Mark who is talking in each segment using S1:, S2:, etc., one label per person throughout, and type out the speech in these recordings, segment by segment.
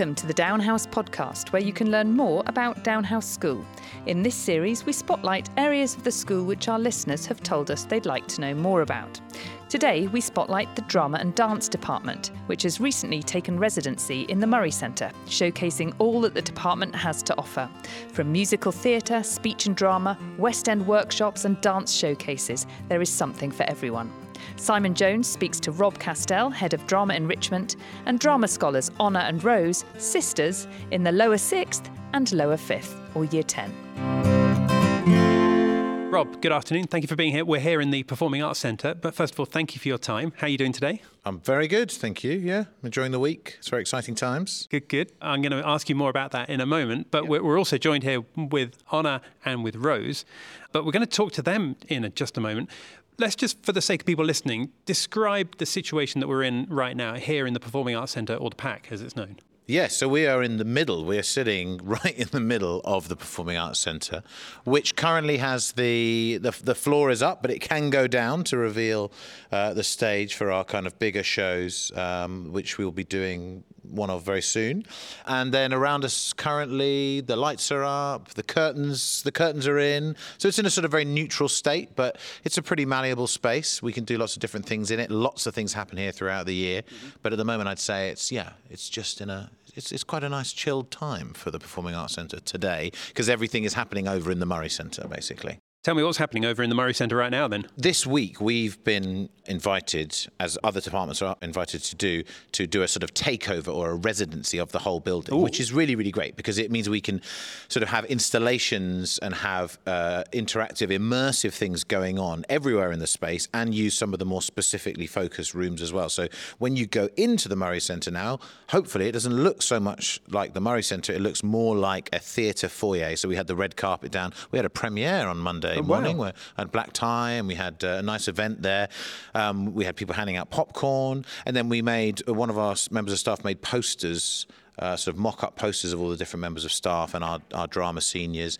S1: Welcome to the Downe House podcast, where you can learn more about Downe House School. In this series, we spotlight areas of the school which our listeners have told us they'd like to know more about. Today, we spotlight the Drama and Dance Department, which has recently taken residency in the Murray Centre, showcasing all that the department has to offer. From musical theatre, speech and drama, West End workshops, and dance showcases, there is something for everyone. Simon Jones speaks to Rob Castell, Head of Drama Enrichment, and drama scholars Honor and Rose, sisters, in the lower sixth and lower fifth, or year 10.
S2: Rob, good afternoon. Thank you for being here. We're here in the Performing Arts Centre, but first of all, thank you for your time. How are you doing today?
S3: I'm very good, thank you. Yeah, I'm enjoying the week. It's very exciting times.
S2: Good, good. I'm going to ask you more about that in a moment, but we're also joined here with Honor and with Rose, but we're going to talk to them in just a moment. Let's just, for the sake of people listening, describe the situation that we're in right now here in the Performing Arts Centre, or the PAC as it's known.
S3: Yes, so we are in the middle. We are sitting right in the middle of the Performing Arts Centre, which currently has the the, the floor is up, but it can go down to reveal uh, the stage for our kind of bigger shows, um, which we'll be doing one of very soon. And then around us currently, the lights are up, the curtains the curtains are in, so it's in a sort of very neutral state, but it's a pretty malleable space. We can do lots of different things in it. Lots of things happen here throughout the year, mm-hmm. but at the moment, I'd say it's yeah, it's just in a it's, it's quite a nice chilled time for the Performing Arts Centre today because everything is happening over in the Murray Centre, basically.
S2: Tell me what's happening over in the Murray Centre right now then.
S3: This week we've been invited, as other departments are invited to do, to do a sort of takeover or a residency of the whole building, Ooh. which is really, really great because it means we can sort of have installations and have uh, interactive, immersive things going on everywhere in the space and use some of the more specifically focused rooms as well. So when you go into the Murray Centre now, hopefully it doesn't look so much like the Murray Centre, it looks more like a theatre foyer. So we had the red carpet down. We had a premiere on Monday Saturday oh, morning. Wow. We had black tie and we had uh, a nice event there. Um, we had people handing out popcorn, and then we made uh, one of our members of staff made posters. Uh, sort of mock-up posters of all the different members of staff and our, our drama seniors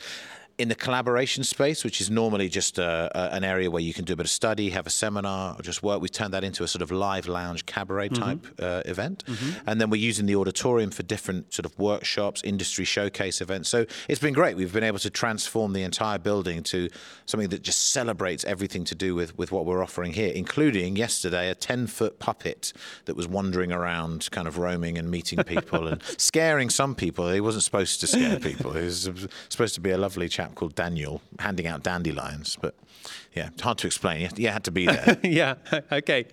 S3: in the collaboration space, which is normally just a, a, an area where you can do a bit of study, have a seminar, or just work, we've turned that into a sort of live lounge cabaret mm-hmm. type uh, event. Mm-hmm. And then we're using the auditorium for different sort of workshops, industry showcase events. So it's been great. We've been able to transform the entire building to something that just celebrates everything to do with, with what we're offering here, including yesterday a 10 foot puppet that was wandering around, kind of roaming and meeting people and scaring some people. He wasn't supposed to scare people. He was supposed to be a lovely chap chap called Daniel handing out dandelions, but yeah, it's hard to explain. You had to be there.
S2: yeah, okay.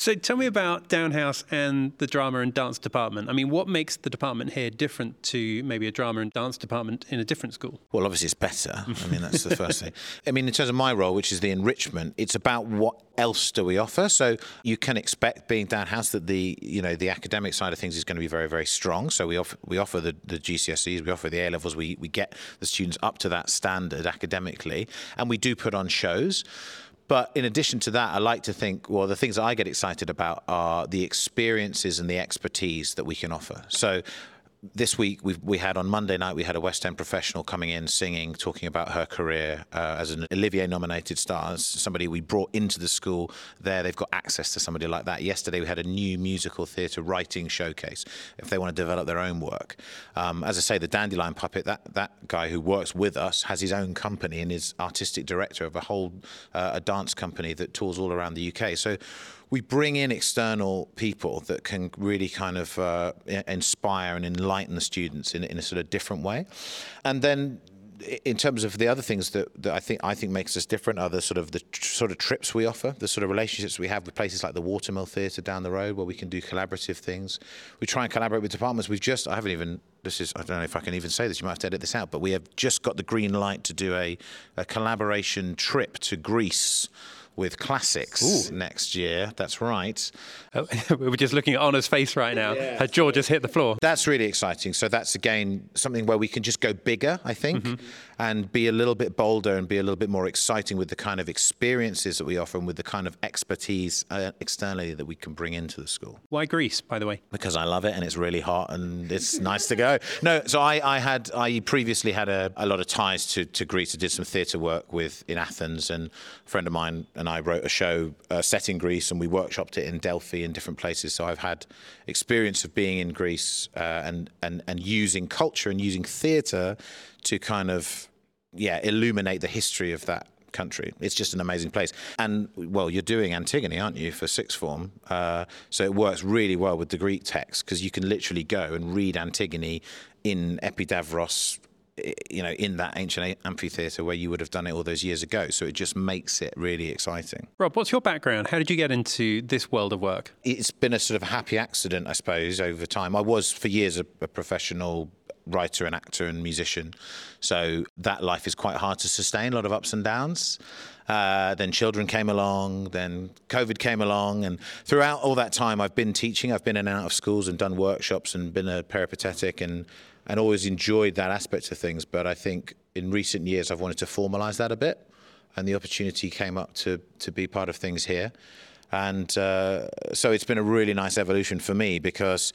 S2: So tell me about Downe House and the drama and dance department. I mean, what makes the department here different to maybe a drama and dance department in a different school?
S3: Well, obviously it's better. I mean, that's the first thing. I mean, in terms of my role, which is the enrichment, it's about what else do we offer. So you can expect, being Downe House, that the you know the academic side of things is going to be very very strong. So we offer we offer the, the GCSEs, we offer the A levels. We we get the students up to that standard academically, and we do put on shows. But in addition to that, I like to think, well, the things I get excited about are the experiences and the expertise that we can offer. So this week we we had on Monday night we had a West End professional coming in singing, talking about her career uh, as an Olivier nominated star, as somebody we brought into the school. There, they've got access to somebody like that. Yesterday we had a new musical theatre writing showcase if they want to develop their own work. Um, as I say, the Dandelion Puppet, that that guy who works with us has his own company and is artistic director of a whole uh, a dance company that tours all around the UK. So we bring in external people that can really kind of uh, inspire and enlighten the students in, in a sort of different way. And then in terms of the other things that, that I think I think makes us different are the sort of the tr- sort of trips we offer, the sort of relationships we have with places like the Watermill Theatre down the road, where we can do collaborative things. We try and collaborate with departments. We've just I haven't even this is I don't know if I can even say this. You might have to edit this out, but we have just got the green light to do a, a collaboration trip to Greece with classics Ooh. next year. That's right.
S2: Oh, we're just looking at Honor's face right now. Yeah. Her jaw just hit the floor.
S3: That's really exciting. So that's again something where we can just go bigger, I think. Mm-hmm. And be a little bit bolder and be a little bit more exciting with the kind of experiences that we offer and with the kind of expertise uh, externally that we can bring into the school.
S2: Why Greece, by the way?
S3: Because I love it and it's really hot and it's nice to go. No, so I, I had I previously had a, a lot of ties to, to Greece. I did some theatre work with in Athens, and a friend of mine and I wrote a show uh, set in Greece, and we workshopped it in Delphi and different places. So I've had experience of being in Greece uh, and and and using culture and using theatre to kind of yeah illuminate the history of that country. It's just an amazing place. And well, you're doing Antigone, aren't you, for sixth form? Uh, so it works really well with the Greek text because you can literally go and read Antigone in Epidavros you know, in that ancient amphitheatre where you would have done it all those years ago. So it just makes it really exciting.
S2: Rob, what's your background? How did you get into this world of work?
S3: It's been a sort of happy accident, I suppose, over time. I was for years a, a professional writer and actor and musician. So that life is quite hard to sustain, a lot of ups and downs. Uh, then children came along, then COVID came along, and throughout all that time, I've been teaching. I've been in and out of schools and done workshops and been a peripatetic and and always enjoyed that aspect of things. But I think in recent years, I've wanted to formalize that a bit, and the opportunity came up to to be part of things here. And uh, so it's been a really nice evolution for me because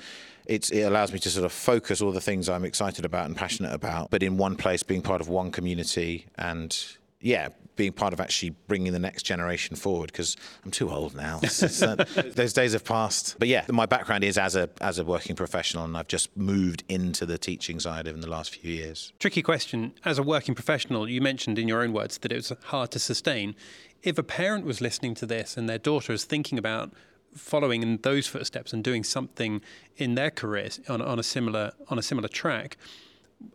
S3: it allows me to sort of focus all the things I'm excited about and passionate about, but in one place, being part of one community and yeah, being part of actually bringing the next generation forward because I'm too old now. those days have passed. But yeah, my background is as a as a working professional, and I've just moved into the teaching side of in the last few years.
S2: Tricky question. As a working professional, you mentioned in your own words that it was hard to sustain. If a parent was listening to this and their daughter is thinking about following in those footsteps and doing something in their careers on, on a similar on a similar track,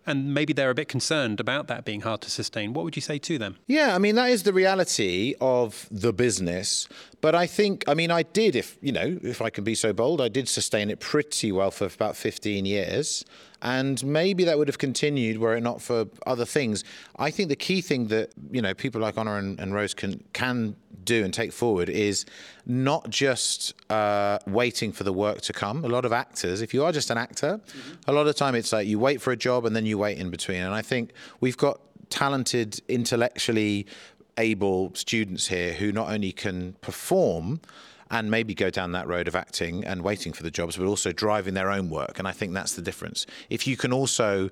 S2: and maybe they're a bit concerned about that being hard to sustain. What would you say to them?
S3: Yeah, I mean, that is the reality of the business. But I think, I mean, I did, if, you know, if I can be so bold, I did sustain it pretty well for about 15 years. And maybe that would have continued were it not for other things. I think the key thing that, you know, people like Honor and, and Rose can, can do and take forward is not just uh, waiting for the work to come. A lot of actors, if you are just an actor, mm-hmm. a lot of time it's like you wait for a job and then you wait in between. And I think we've got talented, intellectually able students here who not only can perform, and maybe go down that road of acting and waiting for the jobs, but also driving their own work. And I think that's the difference. If you can also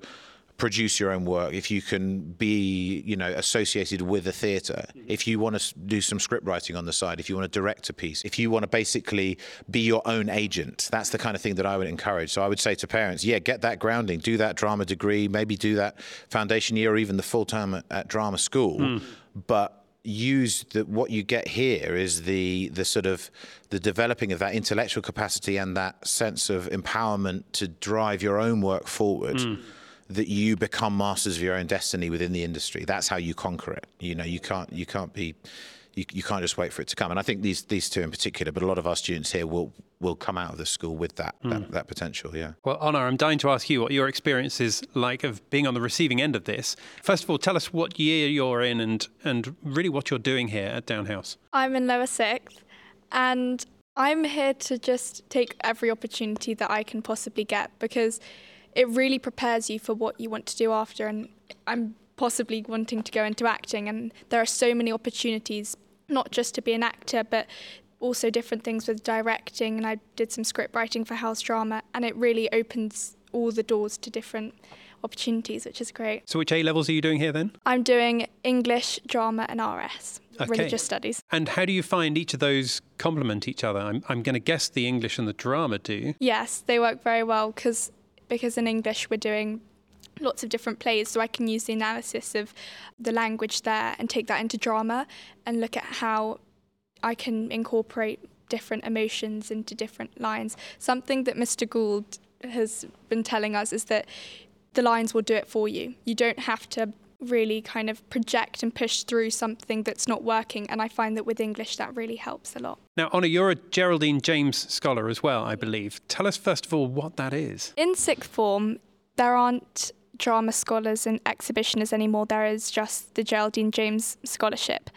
S3: produce your own work, if you can be, you know, associated with a theatre, if you want to do some script writing on the side, if you want to direct a piece, if you want to basically be your own agent, that's the kind of thing that I would encourage. So I would say to parents, yeah, get that grounding, do that drama degree, maybe do that foundation year or even the full time at, at drama school, mm. but use the, what you get here is the the sort of the developing of that intellectual capacity and that sense of empowerment to drive your own work forward. Mm that you become masters of your own destiny within the industry. That's how you conquer it. You know, you can't you can't be you, you can't just wait for it to come. And I think these these two in particular, but a lot of our students here will will come out of the school with that, mm. that, that potential. Yeah.
S2: Well, Honor, I'm dying to ask you what your experience is like of being on the receiving end of this. First of all, tell us what year you're in and and really what you're doing here at Downe House.
S4: I'm in lower sixth, and I'm here to just take every opportunity that I can possibly get because it really prepares you for what you want to do after. And I'm possibly wanting to go into acting, and there are so many opportunities, not just to be an actor, but also different things with directing. And I did some script writing for House Drama, and it really opens all the doors to different opportunities, which is great.
S2: So, which A levels are you doing here then?
S4: I'm doing English, drama, and RS. Okay. Religious studies.
S2: And how do you find each of those complement each other? I'm, I'm going to guess the English and the drama do.
S4: Yes, they work very well because because in English we're doing lots of different plays, so I can use the analysis of the language there and take that into drama and look at how I can incorporate different emotions into different lines. Something that Mr. Gould has been telling us is that the lines will do it for you. You don't have to really kind of project and push through something that's not working. And I find that with English, that really helps a lot.
S2: Now, Honor, you're a Geraldine James scholar as well, I believe. Tell us, first of all, what that is.
S4: In sixth form, there aren't drama scholars and exhibitionists anymore. There is just the Geraldine James Scholarship.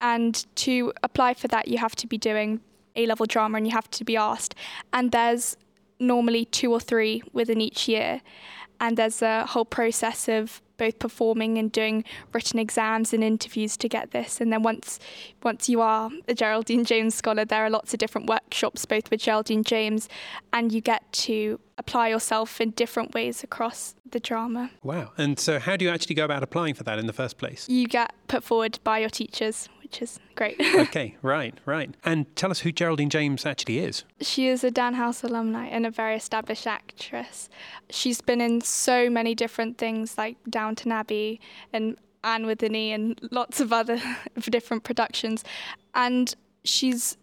S4: And to apply for that, you have to be doing A level drama and you have to be asked. And there's normally two or three within each year. And there's a whole process of both performing and doing written exams and interviews to get this. And then once once you are a Geraldine James scholar, there are lots of different workshops, both with Geraldine James, and you get to apply yourself in different ways across the drama.
S2: Wow. And so, how do you actually go about applying for that in the first place?
S4: You get put forward by your teachers, which is great.
S2: okay, right, right. And tell us who Geraldine James actually is.
S4: She is a Downe House alumni and a very established actress. She's been in so many different things like Downton Abbey and Anne with an E and lots of other different productions. And she's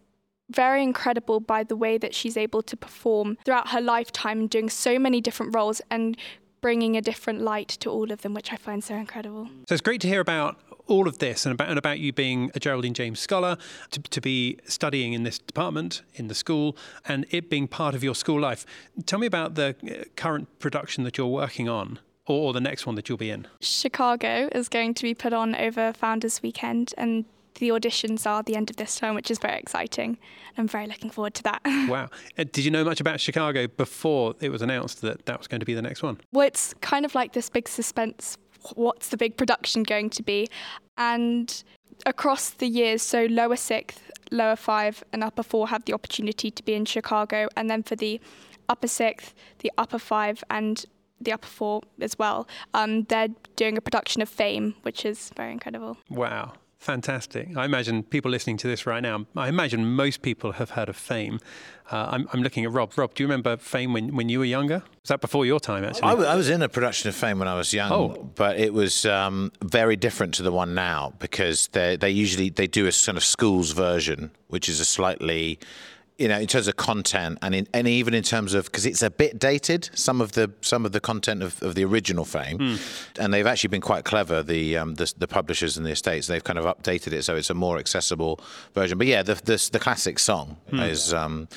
S4: very incredible by the way that she's able to perform throughout her lifetime, and doing so many different roles and bringing a different light to all of them, which I find so incredible.
S2: So it's great to hear about all of this and about, and about you being a Geraldine James scholar, to, to be studying in this department in the school, and it being part of your school life. Tell me about the uh, current production that you're working on. Or the next one that you'll be in?
S4: Chicago is going to be put on over Founders Weekend, and the auditions are the end of this term, which is very exciting. I'm very looking forward to that.
S2: wow. Uh, did you know much about Chicago before it was announced that that was going to be the next one?
S4: Well, it's kind of like this big suspense. What's the big production going to be? And across the years, so lower sixth, lower five, and upper four have the opportunity to be in Chicago. And then for the upper sixth, the upper five, and the upper four as well, um, they're doing a production of Fame, which is very incredible.
S2: Wow. Fantastic. I imagine people listening to this right now, I imagine most people have heard of Fame. Uh, I'm, I'm, looking at Rob. Rob, do you remember Fame when, when you were younger? Was that before your time, actually?
S3: I, w- I was in a production of Fame when I was young, oh. but it was um, very different to the one now because they, they usually they do a sort of schools version, which is a slightly you know, in terms of content and in, and even in terms of because it's a bit dated some of the some of the content of, of the original Fame, mm. and they've actually been quite clever. The, um, the, the publishers and the estates they've kind of updated it so it's a more accessible version. But yeah, the the, the classic song mm. is. Um,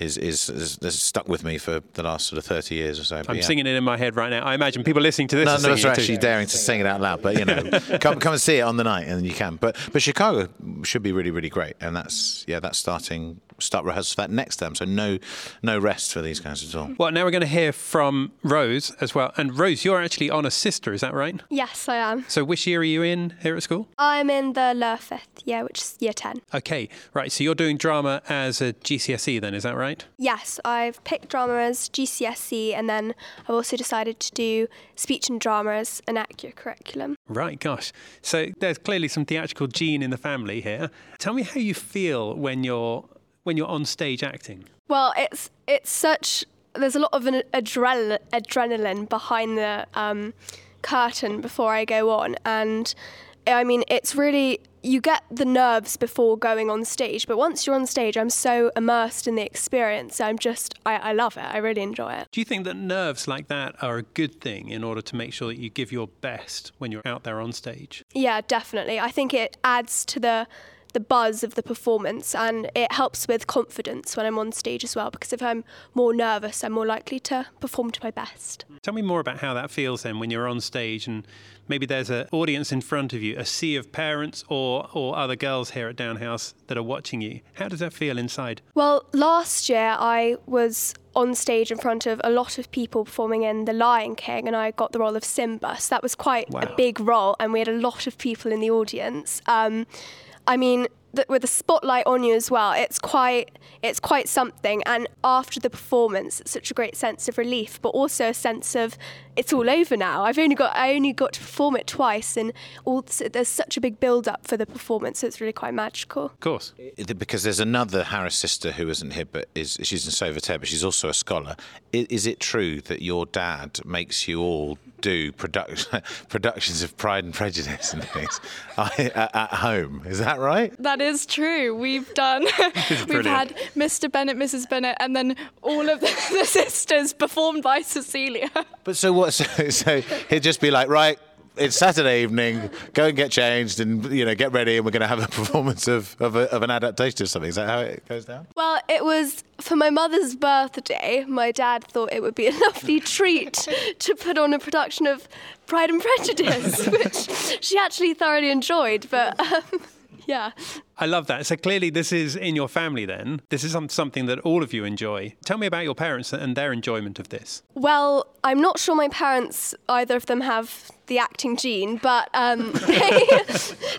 S3: is, is, is, is, stuck with me for the last sort of 30 years or so.
S2: I'm
S3: yeah.
S2: singing it in my head right now. I imagine people listening to this
S3: None
S2: are,
S3: of us are actually daring to sing it out loud, but you know, come come and see it on the night and you can. But but Chicago should be really really great, and that's yeah that's starting start rehearsal for that next term. So no no rest for these guys at all.
S2: Well, now we're going to hear from Rose as well. And Rose, you're actually Honor's sister, is that right?
S5: Yes, I am.
S2: So which year are you in here at school?
S5: I'm in the lower fifth year, which is year 10.
S2: Okay, right. So you're doing drama as a GCSE then, is that right?
S5: Yes, I've picked drama as GCSE and then I've also decided to do speech and drama as an ACUA curriculum.
S2: Right, gosh. So there's clearly some theatrical gene in the family here. Tell me how you feel when you're when you're on stage acting.
S5: Well, it's it's such there's a lot of an adrenaline adrenaline behind the um, curtain before I go on, and I mean it's really you get the nerves before going on stage, but once you're on stage, I'm so immersed in the experience. I'm just, I, I, love it. I really enjoy it.
S2: Do you think that nerves like that are a good thing in order to make sure that you give your best when you're out there on stage?
S5: Yeah, definitely. I think it adds to the the buzz of the performance and it helps with confidence when I'm on stage as well because if I'm more nervous I'm more likely to perform to my best.
S2: Tell me more about how that feels then when you're on stage and maybe there's an audience in front of you, a sea of parents or, or other girls here at Downe House that are watching you. How does that feel inside?
S5: Well, last year I was on stage in front of a lot of people performing in The Lion King, and I got the role of Simba. So that was quite wow. a big role, and we had a lot of people in the audience. Um, I mean, with the spotlight on you as well, it's quite it's quite something. And after the performance, it's such a great sense of relief, but also a sense of it's all over now. I've only got I only got to perform it twice, and all there's such a big build up for the performance. So it's really quite magical.
S2: Of course,
S3: because there's another Harris sister who isn't here, but is she's in Sauveterre, but she's also a scholar. Is, is it true that your dad makes you all do production, productions of Pride and Prejudice and things at home? Is that right?
S4: That is true. We've done. we've had Mr. Bennet, Mrs. Bennet, and then all of the, the sisters performed by Cecilia.
S3: But so what? what? So, so he'd just be like, right, it's Saturday evening. Go and get changed, and you know, get ready, and we're going to have a performance of of, a, of, an adaptation of something. Is that how it goes down?
S5: Well, it was for my mother's birthday. My dad thought it would be a lovely treat to put on a production of Pride and Prejudice, which she actually thoroughly enjoyed. But um, yeah.
S2: I love that. So clearly, this is in your family then. This is something that all of you enjoy. Tell me about your parents and their enjoyment of this.
S5: Well, I'm not sure my parents, either of them, have the acting gene, but um, they,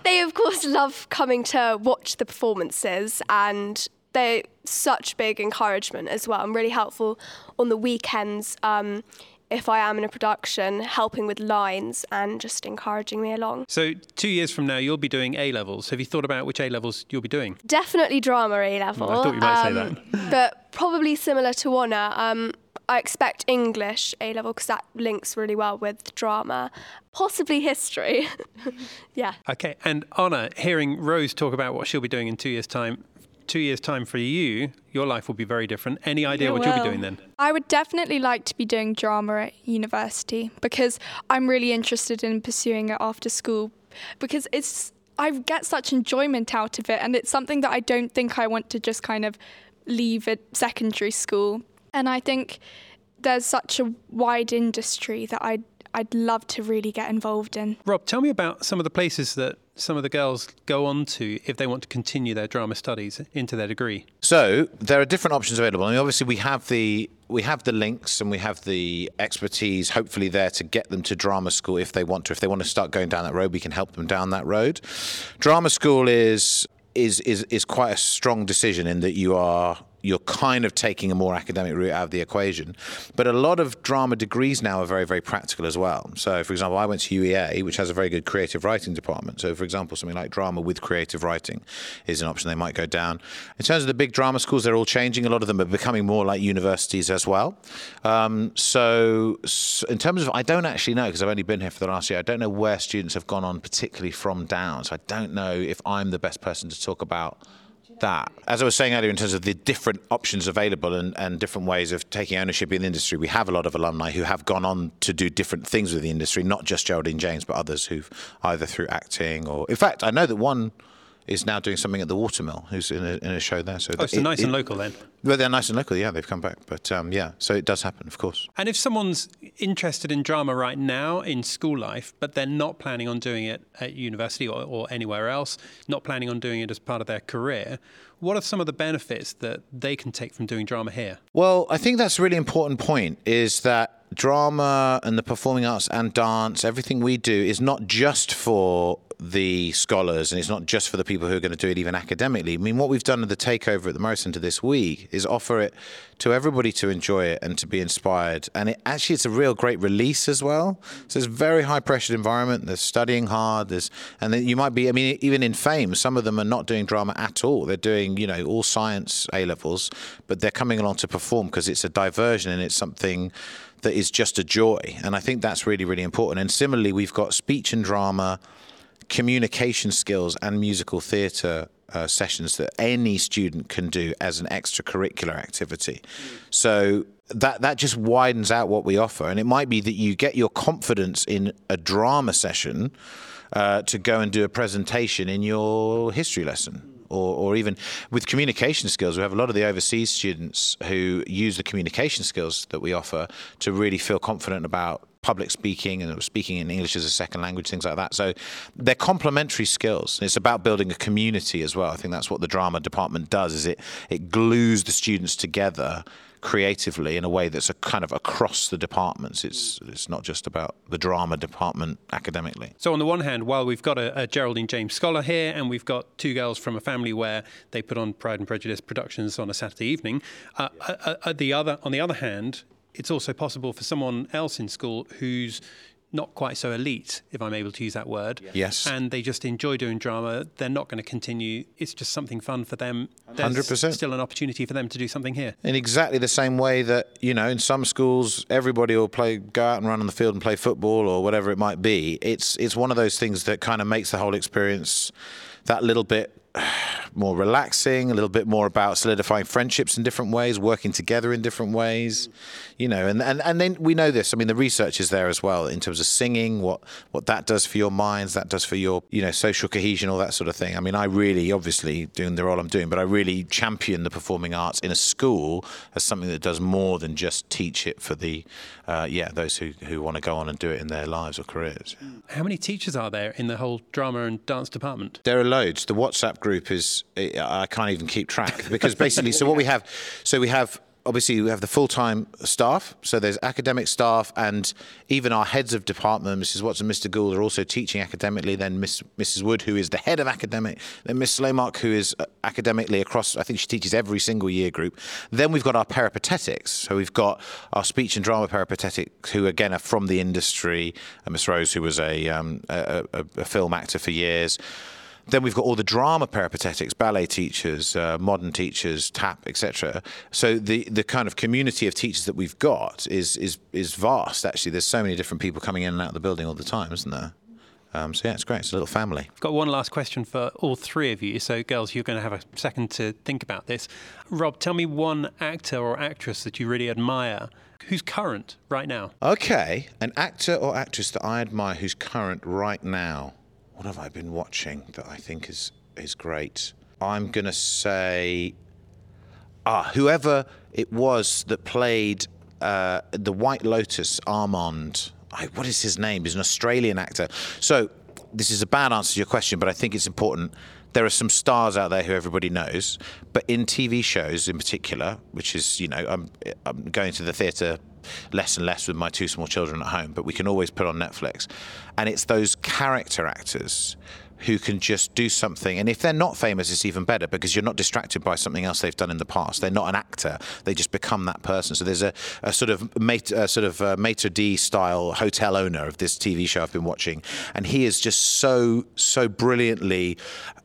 S5: they, of course, love coming to watch the performances and they're such big encouragement as well and really helpful on the weekends. Um, if I am in a production, helping with lines and just encouraging me along.
S2: So, two years from now, you'll be doing A levels. Have you thought about which A levels you'll be doing?
S5: Definitely drama A level.
S2: I thought you might um, say that.
S5: But probably similar to Honor. Um, I expect English A level because that links really well with drama, possibly history. yeah.
S2: Okay, and Honor, hearing Rose talk about what she'll be doing in two years' time, two years' time for you, your life will be very different. Any idea what you'll be doing then?
S4: I would definitely like to be doing drama at university because I'm really interested in pursuing it after school because it's I get such enjoyment out of it and it's something that I don't think I want to just kind of leave at secondary school. And I think there's such a wide industry that I'd I'd love to really get involved in.
S2: Rob, tell me about some of the places that some of the girls go on to if they want to continue their drama studies into their degree?
S3: So there are different options available. I mean, obviously we have the we have the links and we have the expertise, hopefully there to get them to drama school if they want to. If they want to start going down that road, we can help them down that road. Drama school is is is is quite a strong decision in that you are you're kind of taking a more academic route out of the equation. But a lot of drama degrees now are very, very practical as well. So, for example, I went to UEA, which has a very good creative writing department. So, for example, something like drama with creative writing is an option they might go Downe. In terms of the big drama schools, they're all changing. A lot of them are becoming more like universities as well. Um, so, in terms of, I don't actually know because I've only been here for the last year. I don't know where students have gone on, particularly from down. So, I don't know if I'm the best person to talk about that. As I was saying earlier, in terms of the different options available and, and different ways of taking ownership in the industry, we have a lot of alumni who have gone on to do different things with the industry, not just Geraldine James, but others who've either through acting or, in fact, I know that one is now doing something at the Watermill, who's in a, in a show there.
S2: So oh, so it, nice it, and local then.
S3: Well, they're nice and local. Yeah, they've come back, but um, yeah, so it does happen, of course.
S2: And if someone's interested in drama right now in school life, but they're not planning on doing it at university or, or anywhere else, not planning on doing it as part of their career, what are some of the benefits that they can take from doing drama here?
S3: Well, I think that's a really important point. Is that drama and the performing arts and dance, everything we do is not just for the scholars and it's not just for the people who are going to do it even academically. I mean, what we've done at the takeover at the Murray Centre this week is offer it to everybody to enjoy it and to be inspired. And it actually it's a real great release as well. So it's a very high pressured environment. They're studying hard. There's and then you might be. I mean, even in Fame, some of them are not doing drama at all. They're doing you know all science A levels, but they're coming along to perform because it's a diversion and it's something that is just a joy. And I think that's really really important. And similarly, we've got speech and drama communication skills and musical theatre uh, sessions that any student can do as an extracurricular activity. So that that just widens out what we offer, and it might be that you get your confidence in a drama session uh, to go and do a presentation in your history lesson. Or, or even with communication skills, we have a lot of the overseas students who use the communication skills that we offer to really feel confident about public speaking and speaking in English as a second language, things like that. So they're complementary skills. It's about building a community as well. I think that's what the drama department does. Is it it glues the students together creatively in a way that's a kind of across the departments. It's it's not just about the drama department academically.
S2: So on the one hand, while we've got a, a, Geraldine James scholar here, and we've got two girls from a family where they put on Pride and Prejudice productions on a Saturday evening, uh, uh, uh, the other on the other hand, it's also possible for someone else in school who's not quite so elite, if I'm able to use that word.
S3: Yes.
S2: And they just enjoy doing drama. They're not going to continue. It's just something fun for them.
S3: Hundred percent.
S2: Still an opportunity for them to do something here.
S3: In exactly the same way that you know, in some schools, everybody will play, go out and run on the field and play football or whatever it might be. It's it's one of those things that kind of makes the whole experience that little bit more relaxing, a little bit more about solidifying friendships in different ways, working together in different ways, you know, and, and, and then we know this. I mean, the research is there as well in terms of singing, what, what that does for your minds, that does for your, you know, social cohesion, all that sort of thing. I mean, I really, obviously, doing the role I'm doing, but I really champion the performing arts in a school as something that does more than just teach it for the, uh, yeah, those who, who want to go on and do it in their lives or careers.
S2: How many teachers are there in the whole drama and dance department?
S3: There are loads. The WhatsApp group is I can't even keep track because basically, so what we have, so we have obviously we have the full-time staff so there's academic staff and even our heads of department mrs watson and mr gould are also teaching academically then Miss, mrs wood who is the head of academic then miss Slomark who is uh, academically across i think she teaches every single year group. Then we've got our peripatetics so we've got our speech and drama peripatetics who again are from the industry and miss rose who was a, um, a, a, a film actor for years then we've got all the drama peripatetics, ballet teachers, uh, modern teachers, tap, etc. So the the kind of community of teachers that we've got is is is vast. Actually, there's so many different people coming in and out of the building all the time, isn't there? Um, so yeah, it's great. It's a little family.
S2: I've got one last question for all three of you. So girls, you're going to have a second to think about this. Rob, tell me one actor or actress that you really admire. Who's current right now?
S3: Okay, an actor or actress that I admire who's current right now what have I been watching that I think is is great? I'm gonna say, ah, whoever it was that played uh, the White Lotus, Armand. I, what is his name? He's an Australian actor. So this is a bad answer to your question, but I think it's important. There are some stars out there who everybody knows, but in TV shows in particular, which is you know I'm I'm going to the theatre less and less with my two small children at home, but we can always put on Netflix. And it's those character actors who can just do something. And if they're not famous, it's even better because you're not distracted by something else they've done in the past. They're not an actor; they just become that person. So there's a, a sort of mate, a sort of uh, maitre d style hotel owner of this TV show I've been watching, and he is just so so brilliantly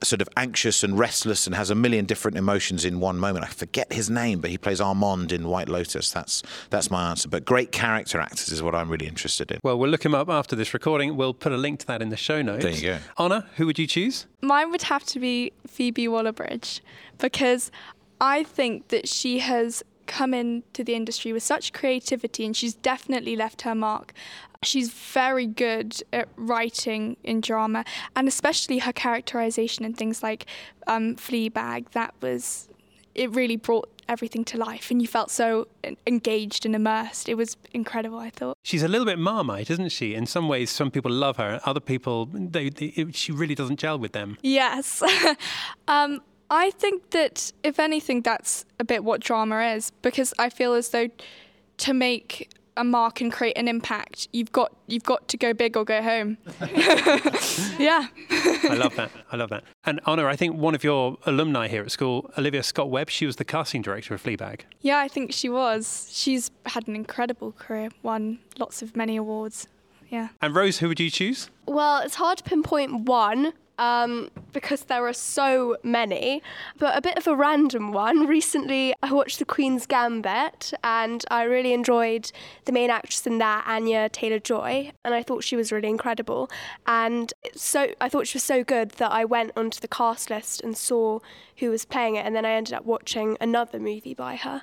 S3: sort of anxious and restless and has a million different emotions in one moment. I forget his name, but he plays Armand in White Lotus. That's that's my answer. But great character actors is what I'm really interested in.
S2: Well, we'll look him up after this recording. We'll put a link to that in the show notes.
S3: There you go.
S2: Honor, who would you choose?
S4: Mine would have to be Phoebe Waller-Bridge because I think that she has come into the industry with such creativity and she's definitely left her mark. She's very good at writing in drama and especially her characterization in things like um, Fleabag. That was, it really brought everything to life and you felt so engaged and immersed. It was incredible, I thought.
S2: She's a little bit marmite, isn't she? In some ways, some people love her. Other people, they, they, she really doesn't gel with them.
S4: Yes. um, I think that, if anything, that's a bit what drama is because I feel as though to make a mark and create an impact, you've got you've got to go big or go home. yeah.
S2: I love that. I love that. And Honor, I think one of your alumni here at school, Olivia Scott Webb, she was the casting director of Fleabag.
S4: Yeah, I think she was. She's had an incredible career, won lots of many awards. Yeah.
S2: And Rose, who would you choose?
S5: Well, it's hard to pinpoint one um, because there are so many. But a bit of a random one. Recently, I watched The Queen's Gambit and I really enjoyed the main actress in that, Anya Taylor Joy, and I thought she was really incredible. And so I thought she was so good that I went onto the cast list and saw who was playing it, and then I ended up watching another movie by her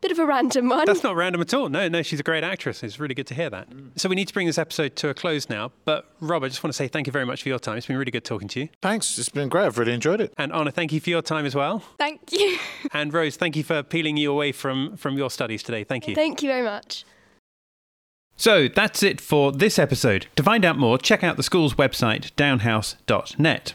S5: bit of a random one.
S2: That's not random at all. No, no, she's a great actress. It's really good to hear that. Mm. So we need to bring this episode to a close now. But Rob, I just want to say thank you very much for your time. It's been really good talking to you.
S3: Thanks. It's been great. I've really enjoyed it.
S2: And Anna, thank you for your time as well.
S4: Thank you.
S2: and Rose, thank you for peeling you away from from your studies today. Thank you.
S5: Thank you very much.
S2: So that's it for this episode. To find out more, check out the school's website, downehouse.net.